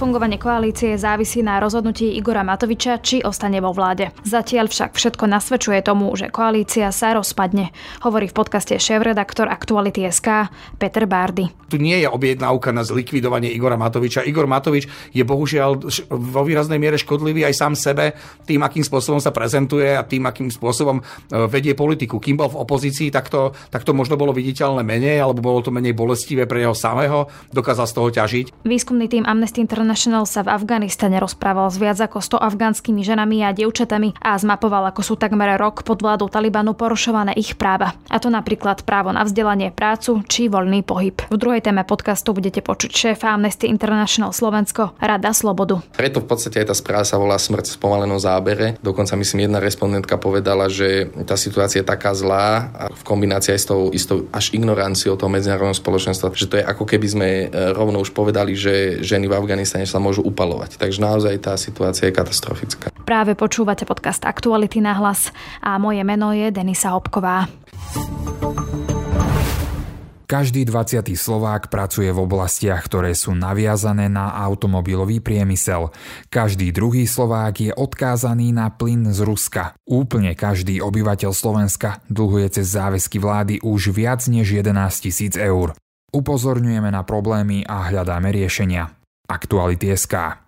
Fungovanie koalície závisí na rozhodnutí Igora Matoviča, či ostane vo vláde. Zatiaľ však všetko nasvedčuje tomu, že koalícia sa rozpadne, hovorí v podcaste šéf-redaktor Aktuality SK Peter Bárdy. Tu nie je objednávka na zlikvidovanie Igora Matoviča. Igor Matovič je bohužiaľ vo výraznej miere škodlivý aj sám sebe tým, akým spôsobom sa prezentuje a tým, akým spôsobom e, vedie politiku. Kým bol v opozícii, tak to, tak to možno bolo viditeľné menej, alebo bolo to menej bolestivé pre jeho samého, dokázal z toho ťažiť. Výskumný tým Amnesty International International sa v Afganistane rozprával s viac ako 100 afgánskymi ženami a dievčatami a zmapoval, ako sú takmer rok pod vládou Talibanu porušované ich práva. A to napríklad právo na vzdelanie, prácu či voľný pohyb. V druhej téme podcastu budete počuť šéfa Amnesty International Slovensko Rada Slobodu. Preto v podstate aj tá správa sa volá Smrť v spomalenom zábere. Dokonca myslím jedna respondentka povedala, že tá situácia je taká zlá a v kombinácii aj s tou istou až ignoranciou toho medzinárodného spoločenstva, že to je ako keby sme e, rovno už povedali, že ženy v Afganistane Afganistane sa môžu upalovať. Takže naozaj tá situácia je katastrofická. Práve počúvate podcast Aktuality na hlas a moje meno je Denisa Hopková. Každý 20. Slovák pracuje v oblastiach, ktoré sú naviazané na automobilový priemysel. Každý druhý Slovák je odkázaný na plyn z Ruska. Úplne každý obyvateľ Slovenska dlhuje cez záväzky vlády už viac než 11 tisíc eur. Upozorňujeme na problémy a hľadáme riešenia. Aktuality.sk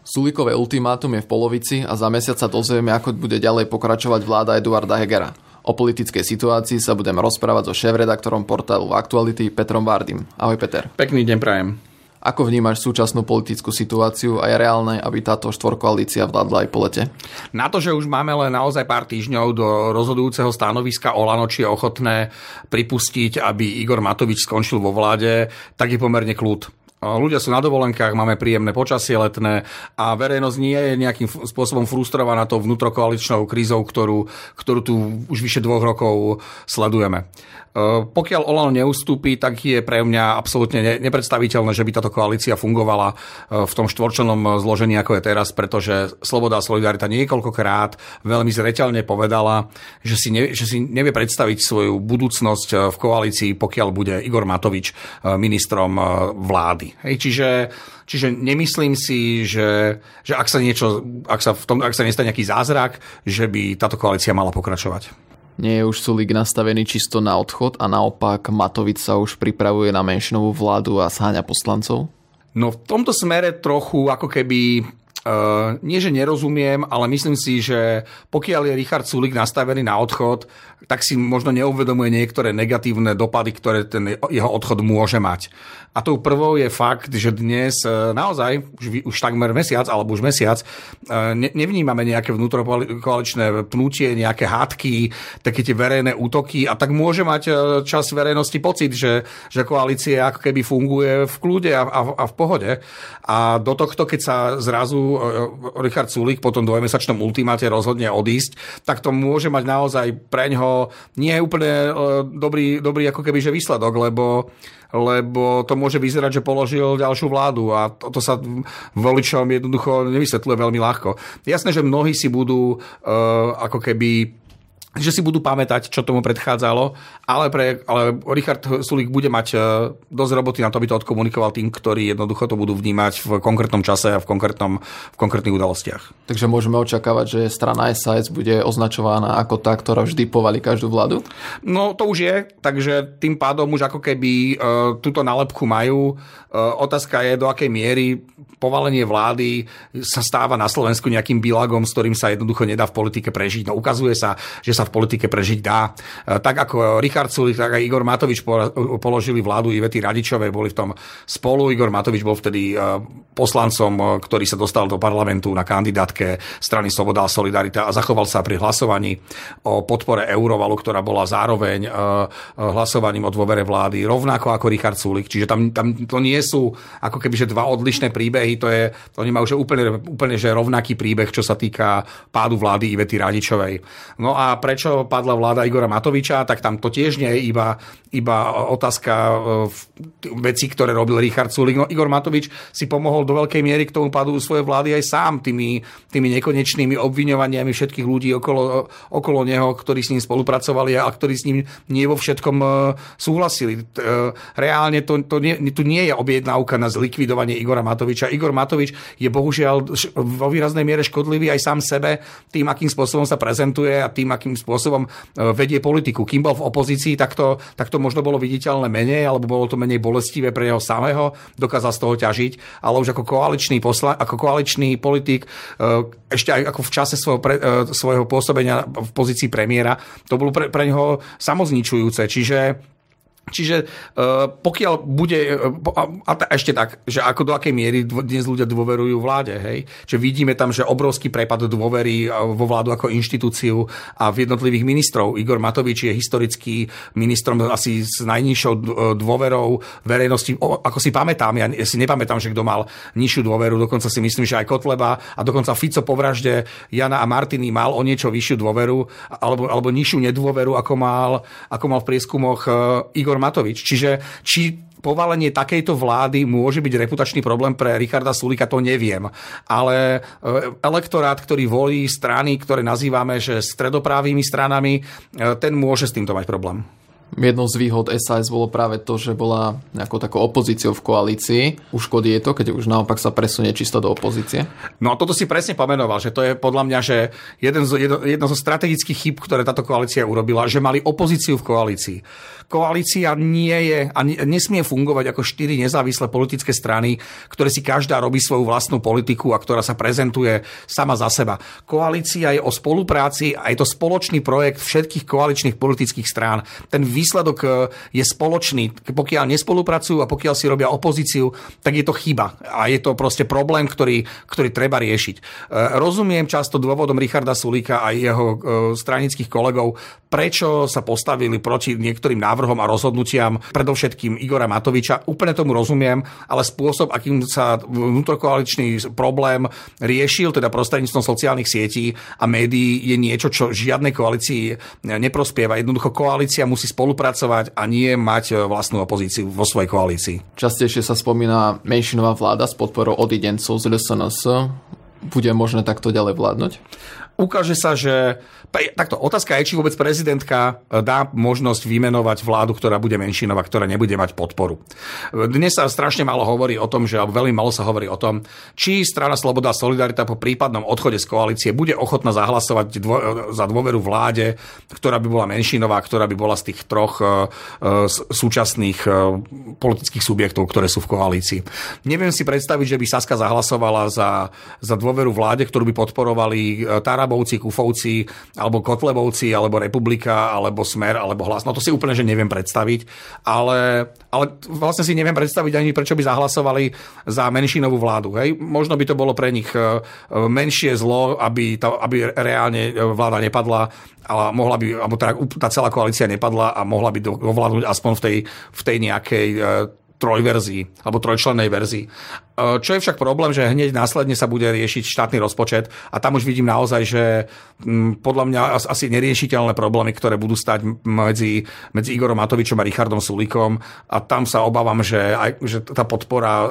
Sulikové ultimátum je v polovici a za mesiac sa dozvieme, ako bude ďalej pokračovať vláda Eduarda Hegera. O politickej situácii sa budeme rozprávať so šéf-redaktorom portálu Aktuality Petrom Vardym. Ahoj Peter. Pekný deň prajem. Ako vnímaš súčasnú politickú situáciu a je reálne, aby táto štvorkoalícia vládla aj po lete? Na to, že už máme len naozaj pár týždňov do rozhodujúceho stanoviska Olano, či je ochotné pripustiť, aby Igor Matovič skončil vo vláde, tak je pomerne kľud. Ľudia sú na dovolenkách, máme príjemné počasie letné a verejnosť nie je nejakým spôsobom frustrovaná tou vnútrokoaličnou krízou, ktorú, ktorú tu už vyše dvoch rokov sledujeme. E, pokiaľ Olano neustúpi, tak je pre mňa absolútne nepredstaviteľné, že by táto koalícia fungovala e, v tom štvorčlenom zložení, ako je teraz, pretože Sloboda a Solidarita niekoľkokrát veľmi zreteľne povedala, že si, ne, že si nevie predstaviť svoju budúcnosť e, v koalícii, pokiaľ bude Igor Matovič ministrom vlády. Hej, čiže Čiže nemyslím si, že, že ak, sa niečo, ak, sa v tom, ak sa nestane nejaký zázrak, že by táto koalícia mala pokračovať. Nie je už Sulik nastavený čisto na odchod a naopak Matovič sa už pripravuje na menšinovú vládu a sháňa poslancov? No v tomto smere trochu ako keby Uh, nie, že nerozumiem, ale myslím si, že pokiaľ je Richard Sulik nastavený na odchod, tak si možno neuvedomuje niektoré negatívne dopady, ktoré ten jeho odchod môže mať. A tou prvou je fakt, že dnes e, naozaj, už, už takmer mesiac, alebo už mesiac, e, ne, nevnímame nejaké vnútrokoaličné pnutie, nejaké hádky, také tie verejné útoky a tak môže mať e, čas verejnosti pocit, že, že koalícia ako keby funguje v kľude a, a, a v pohode. A do tohto, keď sa zrazu Richard Sulik po tom dvojmesačnom ultimáte rozhodne odísť, tak to môže mať naozaj preňho nie je úplne dobrý, dobrý ako keby že výsledok, lebo lebo to môže vyzerať, že položil ďalšiu vládu a to, to sa voličom jednoducho nevysvetľuje veľmi ľahko. Jasné, že mnohí si budú uh, ako keby že si budú pamätať, čo tomu predchádzalo, ale, pre, ale Richard Sulik bude mať e, dosť roboty na to, aby to odkomunikoval tým, ktorí jednoducho to budú vnímať v konkrétnom čase a v, konkrétnom, v konkrétnych udalostiach. Takže môžeme očakávať, že strana SAS bude označovaná ako tá, ktorá vždy povali každú vládu? No to už je, takže tým pádom už ako keby uh, túto nálepku majú. Uh, otázka je, do akej miery povalenie vlády sa stáva na Slovensku nejakým bilagom, s ktorým sa jednoducho nedá v politike prežiť. No ukazuje sa, že sa v politike prežiť dá. E, tak ako Richard Sulik, tak aj Igor Matovič položili vládu Ivety Radičovej, boli v tom spolu. Igor Matovič bol vtedy e, poslancom, e, ktorý sa dostal do parlamentu na kandidátke strany Sloboda a Solidarita a zachoval sa pri hlasovaní o podpore Eurovalu, ktorá bola zároveň hlasovaním o dôvere vlády, rovnako ako Richard Sulik. Čiže tam, tam to nie sú ako keby že dva odlišné príbehy, to je, to majú že úplne, úplne že rovnaký príbeh, čo sa týka pádu vlády Ivety Radičovej. No a pre prečo padla vláda Igora Matoviča, tak tam to tiež nie je iba, iba otázka vecí, ktoré robil Richard Sulik. No, Igor Matovič si pomohol do veľkej miery k tomu padu svojej vlády aj sám tými, tými nekonečnými obviňovaniami všetkých ľudí okolo, okolo neho, ktorí s ním spolupracovali a ktorí s ním nie vo všetkom súhlasili. Reálne to, to nie, tu nie je objednávka na zlikvidovanie Igora Matoviča. Igor Matovič je bohužiaľ vo výraznej miere škodlivý aj sám sebe tým, akým spôsobom sa prezentuje a tým, akým spôsobom e, vedie politiku. Kým bol v opozícii, tak to, tak to možno bolo viditeľné menej, alebo bolo to menej bolestivé pre neho samého, dokázal z toho ťažiť, ale už ako koaličný, posla, ako koaličný politik, e, ešte aj ako v čase svojho, pre, e, svojho pôsobenia v pozícii premiéra, to bolo pre, pre neho samozničujúce. Čiže Čiže uh, pokiaľ bude, uh, a, ešte tak, že ako do akej miery dnes ľudia dôverujú vláde, hej? Čiže vidíme tam, že obrovský prepad dôvery vo vládu ako inštitúciu a v jednotlivých ministrov. Igor Matovič je historický ministrom asi s najnižšou dôverou verejnosti. O, ako si pamätám, ja si nepamätám, že kto mal nižšiu dôveru, dokonca si myslím, že aj Kotleba a dokonca Fico po vražde Jana a Martiny mal o niečo vyššiu dôveru alebo, alebo nižšiu nedôveru, ako mal, ako mal v prieskumoch Igor Igor Matovič. Čiže či povalenie takejto vlády môže byť reputačný problém pre Richarda Sulika, to neviem. Ale e, elektorát, ktorý volí strany, ktoré nazývame že stredoprávými stranami, e, ten môže s týmto mať problém. Jednou z výhod SAS bolo práve to, že bola nejakou takou opozíciou v koalícii. Uškodí je to, keď už naopak sa presunie čisto do opozície? No a toto si presne pomenoval, že to je podľa mňa, že jeden z, jedno, jedno zo strategických chyb, ktoré táto koalícia urobila, že mali opozíciu v koalícii koalícia nie je a nesmie fungovať ako štyri nezávislé politické strany, ktoré si každá robí svoju vlastnú politiku a ktorá sa prezentuje sama za seba. Koalícia je o spolupráci a je to spoločný projekt všetkých koaličných politických strán. Ten výsledok e, je spoločný. Pokiaľ nespolupracujú a pokiaľ si robia opozíciu, tak je to chyba. A je to proste problém, ktorý, ktorý treba riešiť. E, rozumiem často dôvodom Richarda Sulíka a jeho e, stranických kolegov, prečo sa postavili proti niektorým návrhom a rozhodnutiam predovšetkým Igora Matoviča. Úplne tomu rozumiem, ale spôsob, akým sa vnútrokoaličný problém riešil, teda prostredníctvom sociálnych sietí a médií, je niečo, čo žiadnej koalícii neprospieva. Jednoducho koalícia musí spolupracovať a nie mať vlastnú opozíciu vo svojej koalícii. Častejšie sa spomína menšinová vláda s podporou odidencov z LSNS. Bude možné takto ďalej vládnuť? Ukáže sa, že... Takto, otázka je, či vôbec prezidentka e, dá možnosť vymenovať vládu, ktorá bude menšinová, ktorá nebude mať podporu. Dnes sa strašne málo hovorí o tom, že veľmi malo sa hovorí o tom, či strana Sloboda a Solidarita po prípadnom odchode z koalície bude ochotná zahlasovať dvo, e, za dôveru vláde, ktorá by bola menšinová, ktorá by bola z tých troch uh, súčasných uh, politických subjektov, ktoré sú v koalícii. Neviem si predstaviť, že by Saska zahlasovala za, za dôveru vláde, ktorú by podporovali Tara Tarabovci, Kufovci, alebo Kotlebovci, alebo Republika, alebo Smer, alebo Hlas. No to si úplne, že neviem predstaviť, ale, ale vlastne si neviem predstaviť ani, prečo by zahlasovali za menšinovú vládu. Hej? Možno by to bolo pre nich e, menšie zlo, aby, to, aby reálne vláda nepadla a mohla by, alebo tá, tá celá koalícia nepadla a mohla by dovládnuť aspoň v tej, v tej nejakej e, trojverzii alebo trojčlennej verzii. E, čo je však problém, že hneď následne sa bude riešiť štátny rozpočet a tam už vidím naozaj, že podľa mňa asi neriešiteľné problémy, ktoré budú stať medzi, medzi Igorom Matovičom a Richardom Sulikom a tam sa obávam, že, aj, že tá podpora e,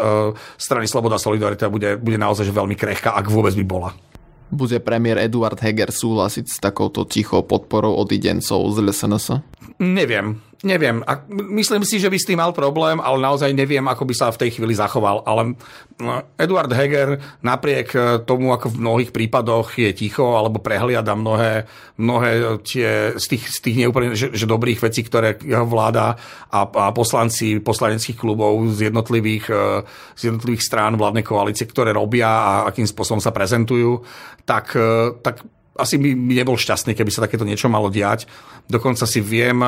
strany Sloboda a Solidarita bude, bude naozaj veľmi krehká, ak vôbec by bola. Bude premiér Eduard Heger súhlasiť s takouto tichou podporou odidencov z LSNS? Neviem. Neviem. A myslím si, že by s tým mal problém, ale naozaj neviem, ako by sa v tej chvíli zachoval. Ale no, Eduard Heger napriek e, tomu, ako v mnohých prípadoch je ticho alebo prehliada mnohé, mnohé tie, z tých, z tých neúplne že, že dobrých vecí, ktoré jeho vláda a, a poslanci poslaneckých klubov z jednotlivých, e, z jednotlivých strán vládnej koalície, ktoré robia a akým spôsobom sa prezentujú, tak, e, tak asi by nebol šťastný, keby sa takéto niečo malo diať. Dokonca si viem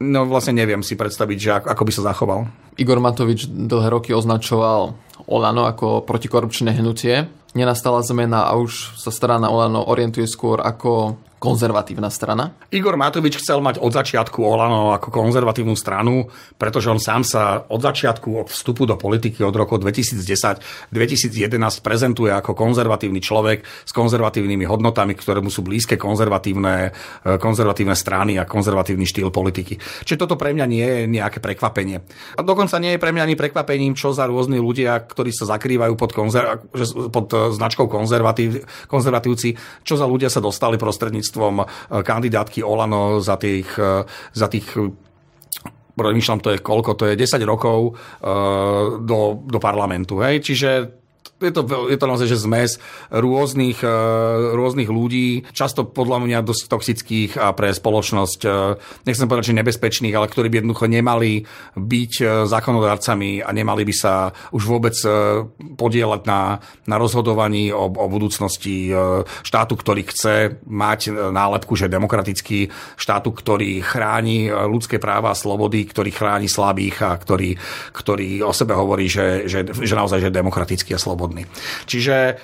No vlastne neviem si predstaviť, že ako by sa zachoval. Igor Matovič dlhé roky označoval Olano ako protikorupčné hnutie. Nenastala zmena a už sa strana Olano orientuje skôr ako konzervatívna strana? Igor Matovič chcel mať od začiatku Olano ako konzervatívnu stranu, pretože on sám sa od začiatku od vstupu do politiky od roku 2010-2011 prezentuje ako konzervatívny človek s konzervatívnymi hodnotami, ktoré mu sú blízke konzervatívne, e, konzervatívne strany a konzervatívny štýl politiky. Čiže toto pre mňa nie je nejaké prekvapenie. A dokonca nie je pre mňa ani prekvapením, čo za rôzni ľudia, ktorí sa zakrývajú pod, konzer- pod značkou konzervatív- konzervatívci, čo za ľudia sa dostali prostredníctvom prostredníctvom e, kandidátky Olano za tých, e, za tých rozmýšľam, to je koľko, to je 10 rokov e, do, do parlamentu. Hej? Čiže je to, je to naozaj, že zmes rôznych, e, rôznych ľudí, často podľa mňa dosť toxických a pre spoločnosť, e, nechcem povedať, že nebezpečných, ale ktorí by jednoducho nemali byť e, zákonodárcami a nemali by sa už vôbec podielať na, na rozhodovaní o, o budúcnosti štátu, ktorý chce mať nálepku, že demokratický štátu, ktorý chráni ľudské práva a slobody, ktorý chráni slabých a ktorý, ktorý o sebe hovorí, že, že, že naozaj že demokratický a slobodný slobodný. Čiže e,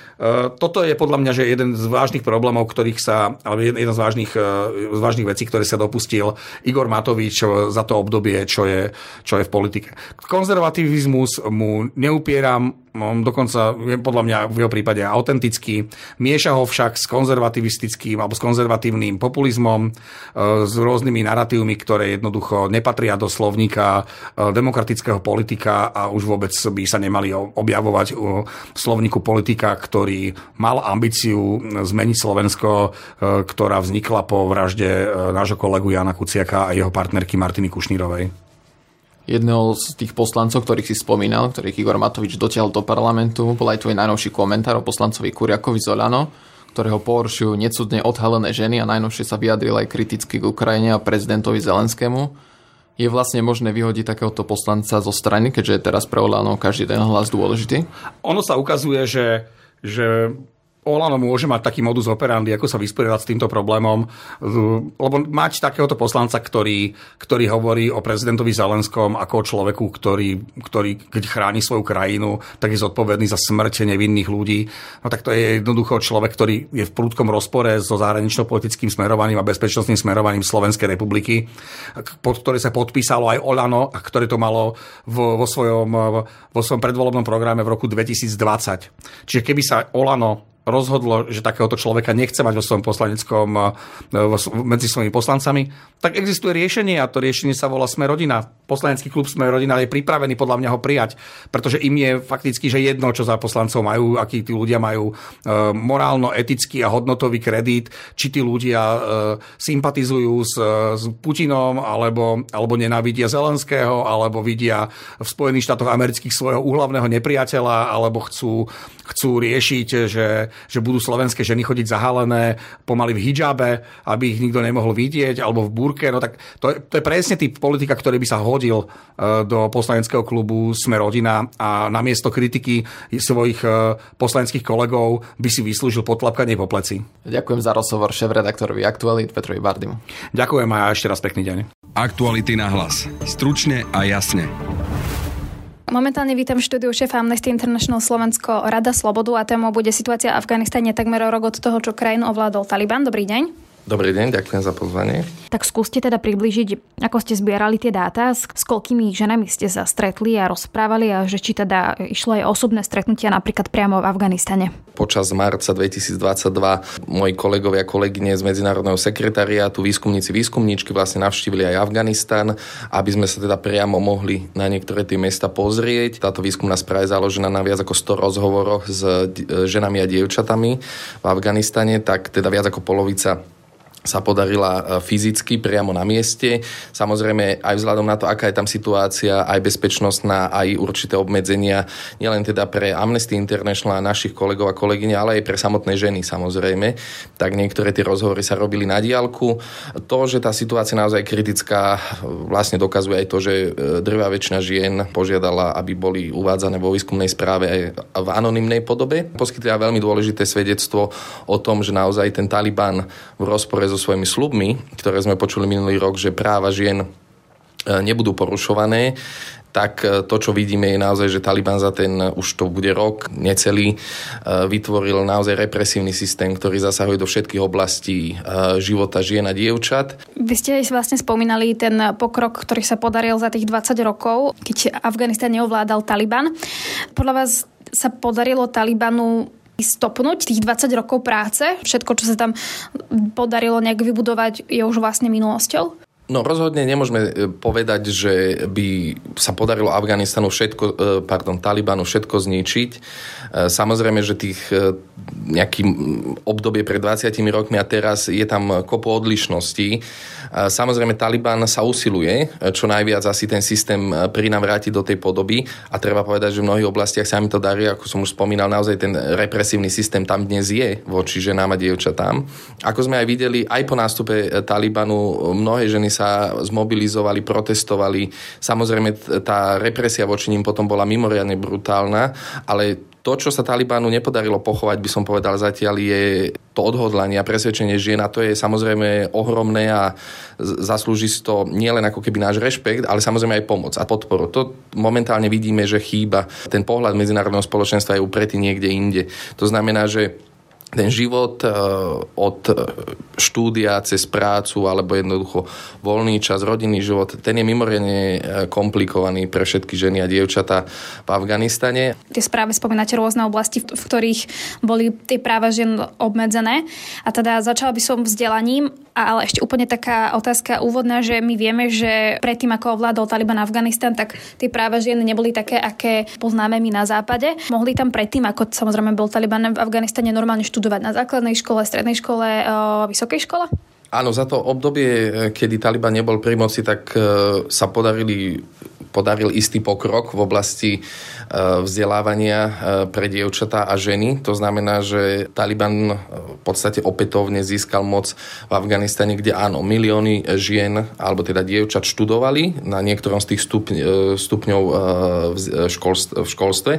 toto je podľa mňa že jeden z vážnych problémov, ktorých sa, alebo jeden z vážnych, e, z vážnych vecí, ktoré sa dopustil Igor Matovič za to obdobie, čo je, čo je v politike. Konzervativizmus mu neupieram, on dokonca je podľa mňa v jeho prípade autentický. Mieša ho však s konzervativistickým alebo s konzervatívnym populizmom, e, s rôznymi narratívmi, ktoré jednoducho nepatria do slovníka e, demokratického politika a už vôbec by sa nemali objavovať v slovníku politika, ktorý mal ambíciu zmeniť Slovensko, e, ktorá vznikla po vražde nášho kolegu Jana Kuciaka a jeho partnerky Martiny Kušnírovej jedného z tých poslancov, ktorých si spomínal, ktorých Igor Matovič dotiahol do parlamentu, bol aj tvoj najnovší komentár o poslancovi Kuriakovi Zolano, ktorého pohoršujú necudne odhalené ženy a najnovšie sa vyjadril aj kriticky k Ukrajine a prezidentovi Zelenskému. Je vlastne možné vyhodiť takéhoto poslanca zo strany, keďže je teraz pre Olano každý ten hlas dôležitý? Ono sa ukazuje, že, že Olano môže mať taký modus operandi, ako sa vysporiadať s týmto problémom, lebo mať takéhoto poslanca, ktorý, ktorý hovorí o prezidentovi Zelenskom ako o človeku, ktorý, ktorý, keď chráni svoju krajinu, tak je zodpovedný za smrť nevinných ľudí. No tak to je jednoducho človek, ktorý je v prúdkom rozpore so zahranično-politickým smerovaním a bezpečnostným smerovaním Slovenskej republiky, pod ktoré sa podpísalo aj Olano a ktoré to malo vo, vo, svojom, vo svojom predvolebnom programe v roku 2020. Čiže keby sa Olano rozhodlo, že takéhoto človeka nechce mať vo svojom poslaneckom, e, medzi svojimi poslancami, tak existuje riešenie a to riešenie sa volá Sme rodina. Poslanecký klub Sme rodina je pripravený podľa mňa ho prijať, pretože im je fakticky, že jedno, čo za poslancov majú, akí tí ľudia majú e, morálno-etický a hodnotový kredit, či tí ľudia e, sympatizujú s, s Putinom, alebo, alebo nenávidia Zelenského, alebo vidia v Spojených štátoch amerických svojho úhlavného nepriateľa, alebo chcú, chcú riešiť, že že budú slovenské ženy chodiť zahalené pomaly v hijabe, aby ich nikto nemohol vidieť, alebo v burke. No tak to je, to je presne typ politika, ktorý by sa hodil e, do poslaneckého klubu Sme rodina a namiesto kritiky svojich e, poslaneckých kolegov by si vyslúžil potlapkanie po pleci. Ďakujem za rozhovor šéf-redaktorovi Aktualit Petrovi Bardimu. Ďakujem a ešte raz pekný deň. Aktuality na hlas. Stručne a jasne. Momentálne vítam štúdiu šéfa Amnesty International Slovensko Rada Slobodu a témou bude situácia v Afganistane takmer rok od toho, čo krajinu ovládol Taliban. Dobrý deň. Dobrý deň, ďakujem za pozvanie. Tak skúste teda približiť, ako ste zbierali tie dáta, s, koľkými ženami ste sa stretli a rozprávali a že či teda išlo aj osobné stretnutia napríklad priamo v Afganistane. Počas marca 2022 moji kolegovia a kolegyne z Medzinárodného sekretariátu, výskumníci, výskumníčky vlastne navštívili aj Afganistan, aby sme sa teda priamo mohli na niektoré tie miesta pozrieť. Táto výskumná správa je založená na viac ako 100 rozhovoroch s ženami a dievčatami v Afganistane, tak teda viac ako polovica sa podarila e, fyzicky priamo na mieste. Samozrejme aj vzhľadom na to, aká je tam situácia, aj bezpečnostná, aj určité obmedzenia, nielen teda pre Amnesty International a našich kolegov a kolegyne, ale aj pre samotné ženy samozrejme. Tak niektoré tie rozhovory sa robili na diálku. To, že tá situácia naozaj kritická, vlastne dokazuje aj to, že e, drvá väčšina žien požiadala, aby boli uvádzané vo výskumnej správe aj v anonymnej podobe. Poskytli veľmi dôležité svedectvo o tom, že naozaj ten Taliban v rozpore so so svojimi slubmi, ktoré sme počuli minulý rok, že práva žien nebudú porušované tak e, to, čo vidíme, je naozaj, že Taliban za ten, e, už to bude rok, necelý, e, vytvoril naozaj represívny systém, ktorý zasahuje do všetkých oblastí života žien a dievčat. Vy ste vlastne spomínali ten pokrok, ktorý sa podaril za tých 20 rokov, keď Afganistan neovládal Taliban. Podľa vás sa podarilo Talibanu stopnúť tých 20 rokov práce? Všetko, čo sa tam podarilo nejak vybudovať, je už vlastne minulosťou? No rozhodne nemôžeme e, povedať, že by sa podarilo Afganistanu všetko, e, pardon, Talibanu všetko zničiť. E, samozrejme, že tých nejaký obdobie pred 20 rokmi a teraz je tam kopu odlišností. Samozrejme, Taliban sa usiluje čo najviac asi ten systém prinavrátiť do tej podoby a treba povedať, že v mnohých oblastiach sa mi to darí, ako som už spomínal, naozaj ten represívny systém tam dnes je voči ženám a dievčatám. Ako sme aj videli, aj po nástupe Talibanu mnohé ženy sa zmobilizovali, protestovali. Samozrejme, tá represia voči ním potom bola mimoriadne brutálna, ale to, čo sa Talibánu nepodarilo pochovať, by som povedal zatiaľ, je to odhodlanie a presvedčenie žien a to je samozrejme ohromné a zaslúži to nielen ako keby náš rešpekt, ale samozrejme aj pomoc a podporu. To momentálne vidíme, že chýba. Ten pohľad medzinárodného spoločenstva je upretý niekde inde. To znamená, že ten život e, od štúdia cez prácu alebo jednoducho voľný čas, rodinný život, ten je mimoriadne e, komplikovaný pre všetky ženy a dievčatá v Afganistane. Tie správy spomínate rôzne oblasti, v ktorých boli tie práva žien obmedzené. A teda začala by som vzdelaním, ale ešte úplne taká otázka úvodná, že my vieme, že predtým, ako ovládol Taliban Afganistan, tak tie práva žien neboli také, aké poznáme my na západe. Mohli tam predtým, ako samozrejme bol Taliban v Afganistane, normálne študovať na základnej škole, strednej škole, vysokej škole? Áno, za to obdobie, e, kedy Taliban nebol pri moci, tak e, sa podarili podaril istý pokrok v oblasti e, vzdelávania e, pre dievčatá a ženy. To znamená, že Taliban e, v podstate opätovne získal moc v Afganistane, kde áno, milióny žien alebo teda dievčat študovali na niektorom z tých stupň, stupňov v školstve,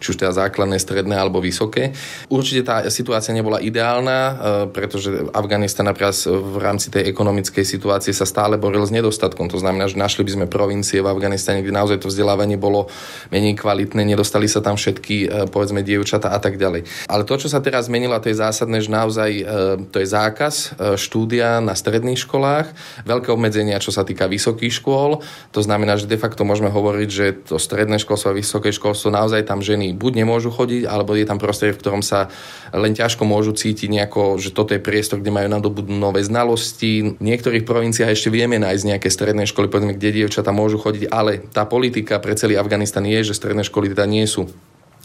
či už teda základné, stredné alebo vysoké. Určite tá situácia nebola ideálna, pretože Afganistan napríklad v rámci tej ekonomickej situácie sa stále boril s nedostatkom. To znamená, že našli by sme provincie v Afganistane, kde naozaj to vzdelávanie bolo menej kvalitné, nedostali sa tam všetky, e, povedzme, dievčata a tak ďalej. Ale to, čo sa teraz zmenilo, to je zásadné, že naozaj e, to je zákaz e, štúdia na stredných školách, veľké obmedzenia, čo sa týka vysokých škôl. To znamená, že de facto môžeme hovoriť, že to stredné školstvo a vysoké školstvo naozaj tam ženy buď nemôžu chodiť, alebo je tam prostredie, v ktorom sa len ťažko môžu cítiť nejako, že toto je priestor, kde majú nadobudnúť nové znalosti. V niektorých provinciách ešte vieme nájsť nejaké stredné školy, povedzme, kde dievčatá môžu chodiť, ale tá politika pre celý Afganistan je, že stredné školy teda nie sú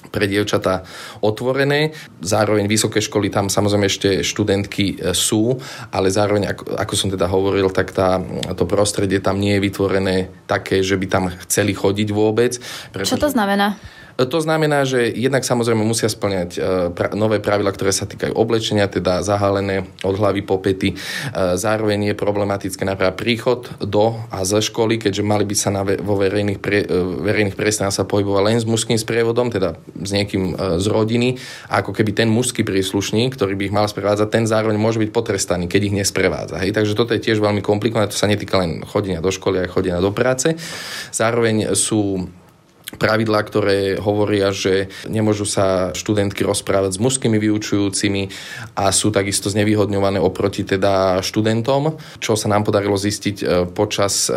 pre dievčatá otvorené. Zároveň vysoké školy tam samozrejme ešte študentky e, sú, ale zároveň, ako, ako som teda hovoril, tak tá, to prostredie tam nie je vytvorené také, že by tam chceli chodiť vôbec. Pretože... Čo to znamená? To znamená, že jednak samozrejme musia splňať e, pra- nové pravidla, ktoré sa týkajú oblečenia, teda zahalené od hlavy po pety. E, zároveň je problematické napríklad príchod do a ze školy, keďže mali by sa na ve- vo verejných, pre- e, verejných priestranách sa pohybovať len s mužským sprievodom, teda s niekým z rodiny. A ako keby ten mužský príslušník, ktorý by ich mal sprevádzať, ten zároveň môže byť potrestaný, keď ich nesprevádza. Hej? Takže toto je tiež veľmi komplikované, to sa netýka len chodenia do školy, aj chodenia do práce. Zároveň sú pravidlá, ktoré hovoria, že nemôžu sa študentky rozprávať s mužskými vyučujúcimi a sú takisto znevýhodňované oproti teda študentom. Čo sa nám podarilo zistiť e, počas e,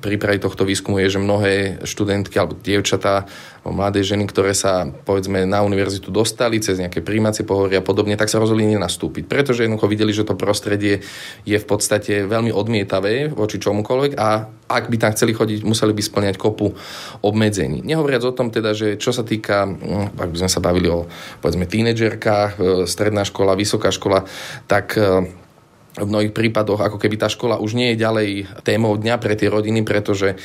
prípravy tohto výskumu je, že mnohé študentky alebo dievčatá mladé ženy, ktoré sa povedzme na univerzitu dostali cez nejaké príjmacie pohovory a podobne, tak sa rozhodli nenastúpiť. Pretože jednoducho videli, že to prostredie je v podstate veľmi odmietavé voči čomukoľvek a ak by tam chceli chodiť, museli by splňať kopu obmedzení. Nehovoriac o tom teda, že čo sa týka, hm, ak by sme sa bavili o povedzme tínedžerkách, e, stredná škola, vysoká škola, tak e, v mnohých prípadoch ako keby tá škola už nie je ďalej témou dňa pre tie rodiny, pretože e,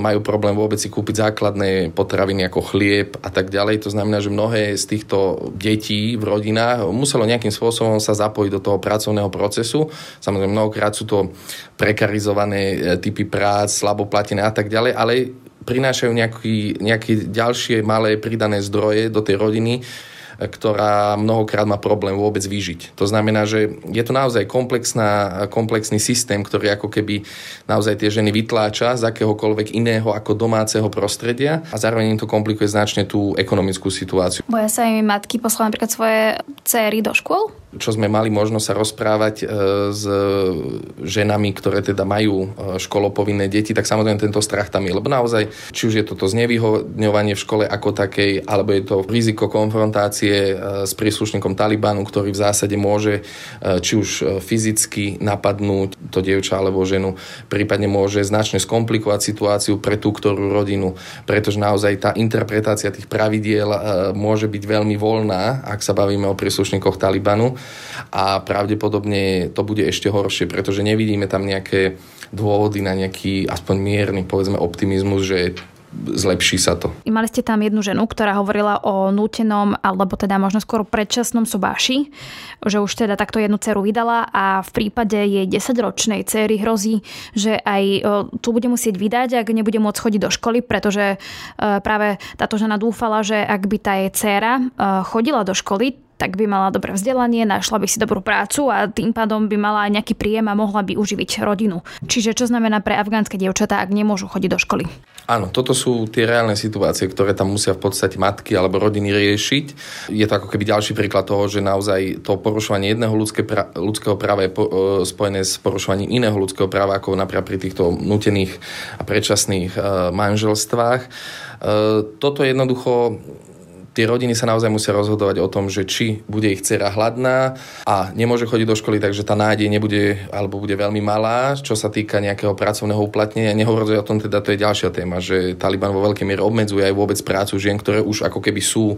majú problém vôbec si kúpiť základné potraviny ako chlieb a tak ďalej. To znamená, že mnohé z týchto detí v rodinách muselo nejakým spôsobom sa zapojiť do toho pracovného procesu. Samozrejme, mnohokrát sú to prekarizované e, typy prác, slabo platené a tak ďalej, ale prinášajú nejaký, nejaké ďalšie malé pridané zdroje do tej rodiny, ktorá mnohokrát má problém vôbec vyžiť. To znamená, že je to naozaj komplexná, komplexný systém, ktorý ako keby naozaj tie ženy vytláča z akéhokoľvek iného ako domáceho prostredia a zároveň im to komplikuje značne tú ekonomickú situáciu. Boja sa im matky poslať napríklad svoje céry do škôl? čo sme mali možnosť sa rozprávať e, s ženami, ktoré teda majú e, školopovinné deti, tak samozrejme tento strach tam je. Lebo naozaj, či už je toto znevýhodňovanie v škole ako takej, alebo je to riziko konfrontácie e, s príslušníkom Talibanu, ktorý v zásade môže či už fyzicky napadnúť to dievča alebo ženu, prípadne môže značne skomplikovať situáciu pre tú ktorú rodinu, pretože naozaj tá interpretácia tých pravidiel môže byť veľmi voľná, ak sa bavíme o príslušníkoch Talibanu. A pravdepodobne to bude ešte horšie, pretože nevidíme tam nejaké dôvody na nejaký aspoň mierny, povedzme, optimizmus, že zlepší sa to. Mali ste tam jednu ženu, ktorá hovorila o nútenom, alebo teda možno skôr predčasnom sobáši, že už teda takto jednu dceru vydala a v prípade jej 10-ročnej cery hrozí, že aj tu bude musieť vydať, ak nebude môcť chodiť do školy, pretože práve táto žena dúfala, že ak by tá jej dcéra chodila do školy, tak by mala dobré vzdelanie, našla by si dobrú prácu a tým pádom by mala aj nejaký príjem a mohla by uživiť rodinu. Čiže čo znamená pre afgánske dievčatá, ak nemôžu chodiť do školy? Áno, toto sú tie reálne situácie, ktoré tam musia v podstate matky alebo rodiny riešiť. Je to ako keby ďalší príklad toho, že naozaj to porušovanie jedného ľudské pra- ľudského práva je po- e, spojené s porušovaním iného ľudského práva, ako napríklad pri týchto nutených a predčasných e, manželstvách. E, toto jednoducho tie rodiny sa naozaj musia rozhodovať o tom, že či bude ich dcera hladná a nemôže chodiť do školy, takže tá nádej nebude alebo bude veľmi malá, čo sa týka nejakého pracovného uplatnenia. Nehovorí o tom, teda to je ďalšia téma, že Taliban vo veľkej miere obmedzuje aj vôbec prácu žien, ktoré už ako keby sú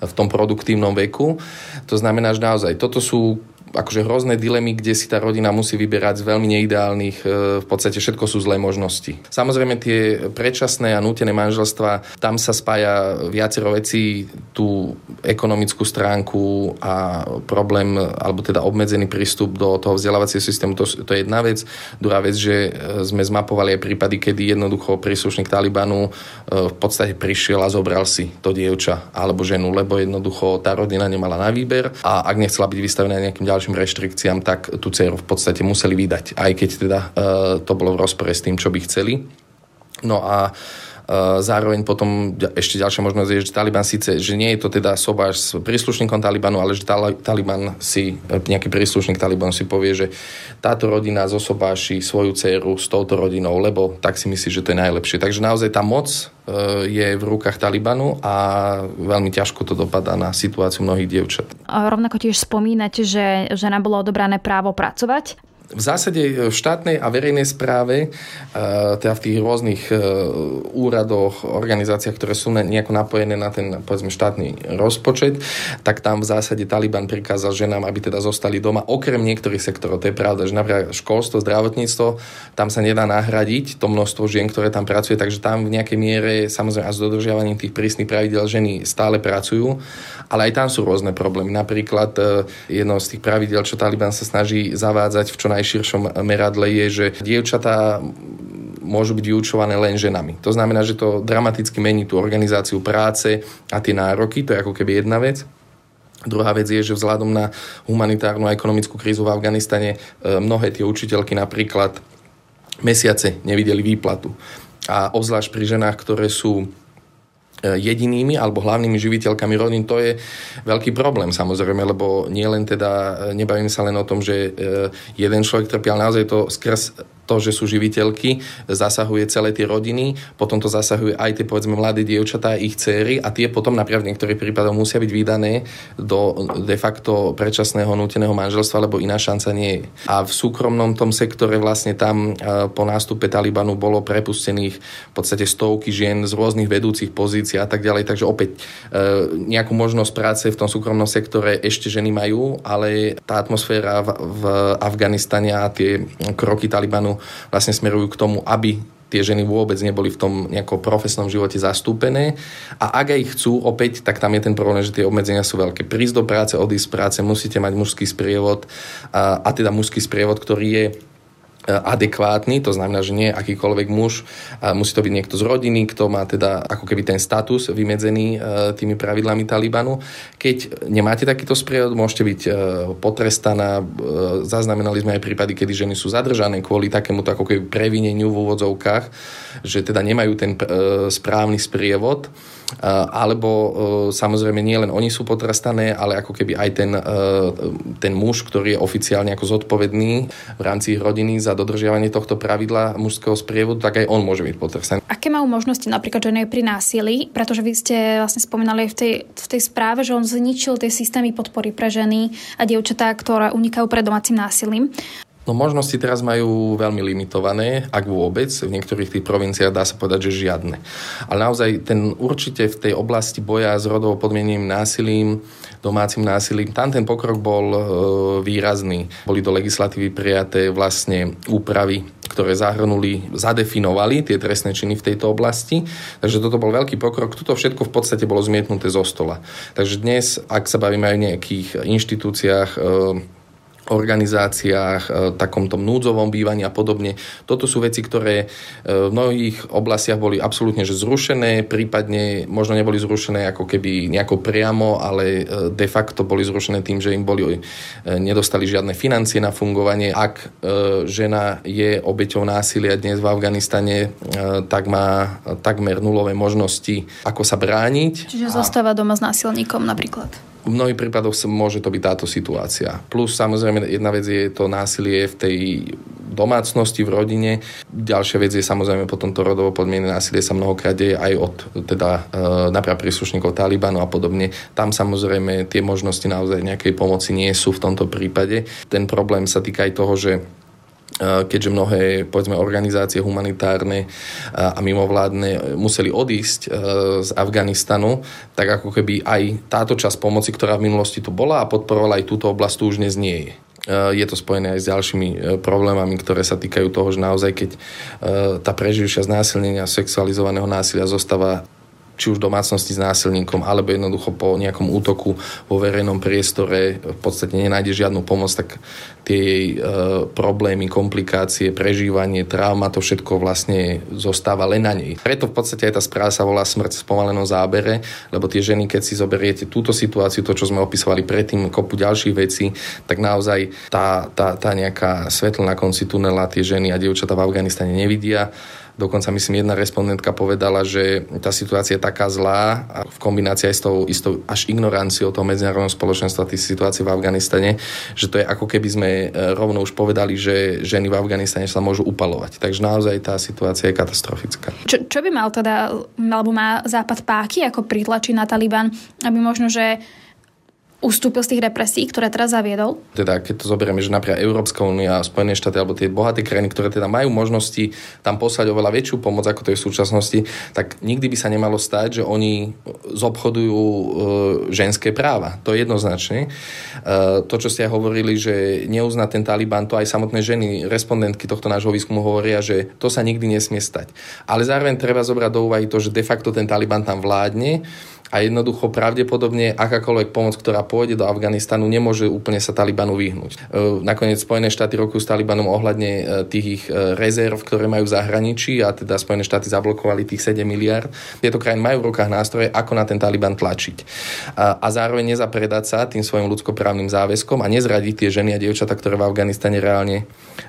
v tom produktívnom veku. To znamená, že naozaj toto sú akože hrozné dilemy, kde si tá rodina musí vyberať z veľmi neideálnych, e, v podstate všetko sú zlé možnosti. Samozrejme tie predčasné a nútené manželstva, tam sa spája viacero vecí, tú ekonomickú stránku a problém, alebo teda obmedzený prístup do toho vzdelávacieho systému, to, to je jedna vec. Druhá vec, že e, sme zmapovali aj prípady, kedy jednoducho príslušník Talibanu e, v podstate prišiel a zobral si to dievča alebo ženu, lebo jednoducho tá rodina nemala na výber a ak nechcela byť vystavená nejakým ďalším ďalším reštrikciám, tak tú dceru v podstate museli vydať, aj keď teda uh, to bolo v rozpore s tým, čo by chceli. No a uh, Zároveň potom ešte ďalšia možnosť je, že Taliban síce, že nie je to teda sobáš s príslušníkom Talibanu, ale že Taliban si, nejaký príslušník Talibanu si povie, že táto rodina zosobáši svoju dceru s touto rodinou, lebo tak si myslí, že to je najlepšie. Takže naozaj tá moc E, je v rukách Talibanu a veľmi ťažko to dopadá na situáciu mnohých dievčat. A rovnako tiež spomínate, že žena bolo odobrané právo pracovať. V zásade v štátnej a verejnej správe, e, teda v tých rôznych e, úradoch, organizáciách, ktoré sú nejako napojené na ten povedzme, štátny rozpočet, tak tam v zásade Taliban prikázal ženám, aby teda zostali doma, okrem niektorých sektorov. To je pravda, že napríklad školstvo, zdravotníctvo, tam sa nedá nahradiť to množstvo žien, ktoré tam pracuje, takže tam v nejakej miere, samozrejme a s dodržiavaním tých prísnych pravidel ženy stále pracujú, ale aj tam sú rôzne problémy. Napríklad e, jedno z tých pravidel, čo Taliban sa snaží zavádzať v čo naj najširšom meradle je, že dievčatá môžu byť vyučované len ženami. To znamená, že to dramaticky mení tú organizáciu práce a tie nároky, to je ako keby jedna vec. Druhá vec je, že vzhľadom na humanitárnu a ekonomickú krízu v Afganistane e, mnohé tie učiteľky napríklad mesiace nevideli výplatu. A obzvlášť pri ženách, ktoré sú jedinými alebo hlavnými živiteľkami rodín, to je veľký problém samozrejme, lebo nie len teda, e, nebavím sa len o tom, že e, jeden človek trpí, ale naozaj to skrz to, že sú živiteľky, zasahuje celé tie rodiny, potom to zasahuje aj tie povedzme mladé dievčatá, ich céry a tie potom napríklad v niektorých prípadoch musia byť vydané do de facto predčasného núteného manželstva, lebo iná šanca nie je. A v súkromnom tom sektore vlastne tam po nástupe Talibanu bolo prepustených v podstate stovky žien z rôznych vedúcich pozícií a tak ďalej, takže opäť e, nejakú možnosť práce v tom súkromnom sektore ešte ženy majú, ale tá atmosféra v, v Afganistane a tie kroky Talibanu vlastne smerujú k tomu, aby tie ženy vôbec neboli v tom nejakom profesnom živote zastúpené. A ak aj chcú, opäť, tak tam je ten problém, že tie obmedzenia sú veľké. Prísť do práce, odísť z práce, musíte mať mužský sprievod a, a teda mužský sprievod, ktorý je adekvátny, to znamená, že nie akýkoľvek muž, musí to byť niekto z rodiny, kto má teda ako keby ten status vymedzený tými pravidlami Talibanu. Keď nemáte takýto sprievod, môžete byť potrestaná. Zaznamenali sme aj prípady, kedy ženy sú zadržané kvôli takémuto ako keby previneniu v úvodzovkách, že teda nemajú ten správny sprievod alebo samozrejme nie len oni sú potrestané, ale ako keby aj ten, ten muž, ktorý je oficiálne ako zodpovedný v rámci rodiny za dodržiavanie tohto pravidla mužského sprievodu, tak aj on môže byť potrestaný. Aké majú možnosti napríklad ženy pri násilí? Pretože vy ste vlastne spomínali v tej, v tej správe, že on zničil tie systémy podpory pre ženy a dievčatá, ktoré unikajú pred domácim násilím. No možnosti teraz majú veľmi limitované, ak vôbec. V niektorých tých provinciách dá sa povedať, že žiadne. Ale naozaj ten určite v tej oblasti boja s rodovo podmieneným násilím, domácim násilím, tam ten pokrok bol e, výrazný. Boli do legislatívy prijaté vlastne úpravy ktoré zahrnuli, zadefinovali tie trestné činy v tejto oblasti. Takže toto bol veľký pokrok. Toto všetko v podstate bolo zmietnuté zo stola. Takže dnes, ak sa bavíme aj o nejakých inštitúciách, e, organizáciách, e, takomto núdzovom bývaní a podobne. Toto sú veci, ktoré e, v mnohých oblastiach boli absolútne že zrušené, prípadne možno neboli zrušené ako keby nejako priamo, ale e, de facto boli zrušené tým, že im boli, nedostali žiadne financie na fungovanie. Ak žena je obeťou násilia dnes v Afganistane, tak má takmer nulové možnosti, ako sa brániť. Čiže zostáva doma s násilníkom napríklad. V mnohých prípadoch môže to byť táto situácia. Plus samozrejme jedna vec je to násilie v tej domácnosti, v rodine. Ďalšia vec je samozrejme potom to rodovo podmienené násilie sa mnohokrát deje aj od teda e, napríklad príslušníkov Talibanu a podobne. Tam samozrejme tie možnosti naozaj nejakej pomoci nie sú v tomto prípade. Ten problém sa týka aj toho, že keďže mnohé povedzme, organizácie humanitárne a mimovládne museli odísť z Afganistanu, tak ako keby aj táto časť pomoci, ktorá v minulosti tu bola a podporovala aj túto oblasť, tu už dnes nie je. Je to spojené aj s ďalšími e, problémami, ktoré sa týkajú toho, že naozaj keď e, tá preživšia znásilnenia sexualizovaného násilia zostáva či už domácnosti s násilníkom, alebo jednoducho po nejakom útoku vo verejnom priestore v podstate nenájde žiadnu pomoc, tak tie jej e, problémy, komplikácie, prežívanie, trauma, to všetko vlastne zostáva len na nej. Preto v podstate aj tá správa sa volá smrť v spomalenom zábere, lebo tie ženy, keď si zoberiete túto situáciu, to, čo sme opisovali predtým, kopu ďalších vecí, tak naozaj tá, tá, tá nejaká svetlo na konci tunela tie ženy a dievčatá v Afganistane nevidia Dokonca myslím, jedna respondentka povedala, že tá situácia je taká zlá a v kombinácii aj s tou istou až ignoranciou toho medzinárodného spoločenstva tej situácie v Afganistane, že to je ako keby sme e, rovno už povedali, že ženy v Afganistane sa môžu upalovať. Takže naozaj tá situácia je katastrofická. Čo, čo by mal teda, alebo má Západ páky, ako pritlačiť na Taliban, aby možno, že ustúpil z tých represí, ktoré teraz zaviedol? Teda keď to zoberieme, že napríklad Európska únia, Spojené štáty alebo tie bohaté krajiny, ktoré teda majú možnosti tam poslať oveľa väčšiu pomoc, ako to je v súčasnosti, tak nikdy by sa nemalo stať, že oni zobchodujú e, ženské práva. To je jednoznačne. E, to, čo ste aj hovorili, že neuzná ten Taliban, to aj samotné ženy, respondentky tohto nášho výskumu hovoria, že to sa nikdy nesmie stať. Ale zároveň treba zobrať do úvahy to, že de facto ten Taliban tam vládne a jednoducho pravdepodobne akákoľvek pomoc, ktorá pôjde do Afganistanu, nemôže úplne sa Talibanu vyhnúť. E, nakoniec Spojené štáty rokujú s Talibanom ohľadne e, tých ich e, rezerv, ktoré majú v zahraničí a teda Spojené štáty zablokovali tých 7 miliard. Tieto krajiny majú v rukách nástroje, ako na ten Taliban tlačiť. A, a zároveň nezapredať sa tým svojim ľudskoprávnym záväzkom a nezradiť tie ženy a dievčatá, ktoré v Afganistane reálne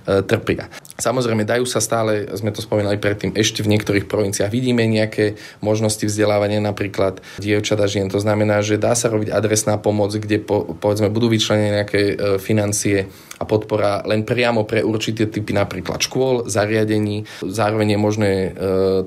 e, trpia. Samozrejme, dajú sa stále, sme to spomínali predtým, ešte v niektorých provinciách vidíme nejaké možnosti vzdelávania, napríklad dievčat a žien. To znamená, že dá sa robiť adresná pomoc, kde po, povedzme budú vyčlenené nejaké e, financie a podpora len priamo pre určité typy napríklad škôl, zariadení. Zároveň je možné e,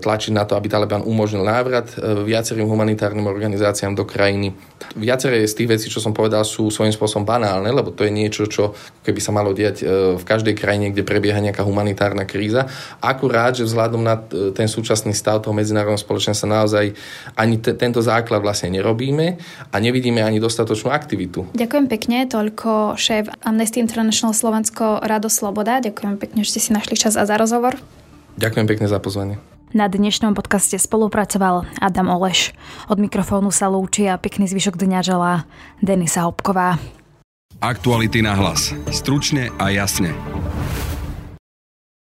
tlačiť na to, aby Taliban umožnil návrat e, viacerým humanitárnym organizáciám do krajiny. Viaceré z tých vecí, čo som povedal, sú svojím spôsobom banálne, lebo to je niečo, čo keby sa malo diať v každej krajine, kde prebieha nejaká humanitárna kríza. Akurát, že vzhľadom na ten súčasný stav toho medzinárodného spoločenstva naozaj ani te, tento základ základ vlastne nerobíme a nevidíme ani dostatočnú aktivitu. Ďakujem pekne, toľko šéf Amnesty International Slovensko Rado Sloboda. Ďakujem pekne, že ste si našli čas a za rozhovor. Ďakujem pekne za pozvanie. Na dnešnom podcaste spolupracoval Adam Oleš. Od mikrofónu sa lúči a pekný zvyšok dňa želá Denisa Hopková. Aktuality na hlas. Stručne a jasne.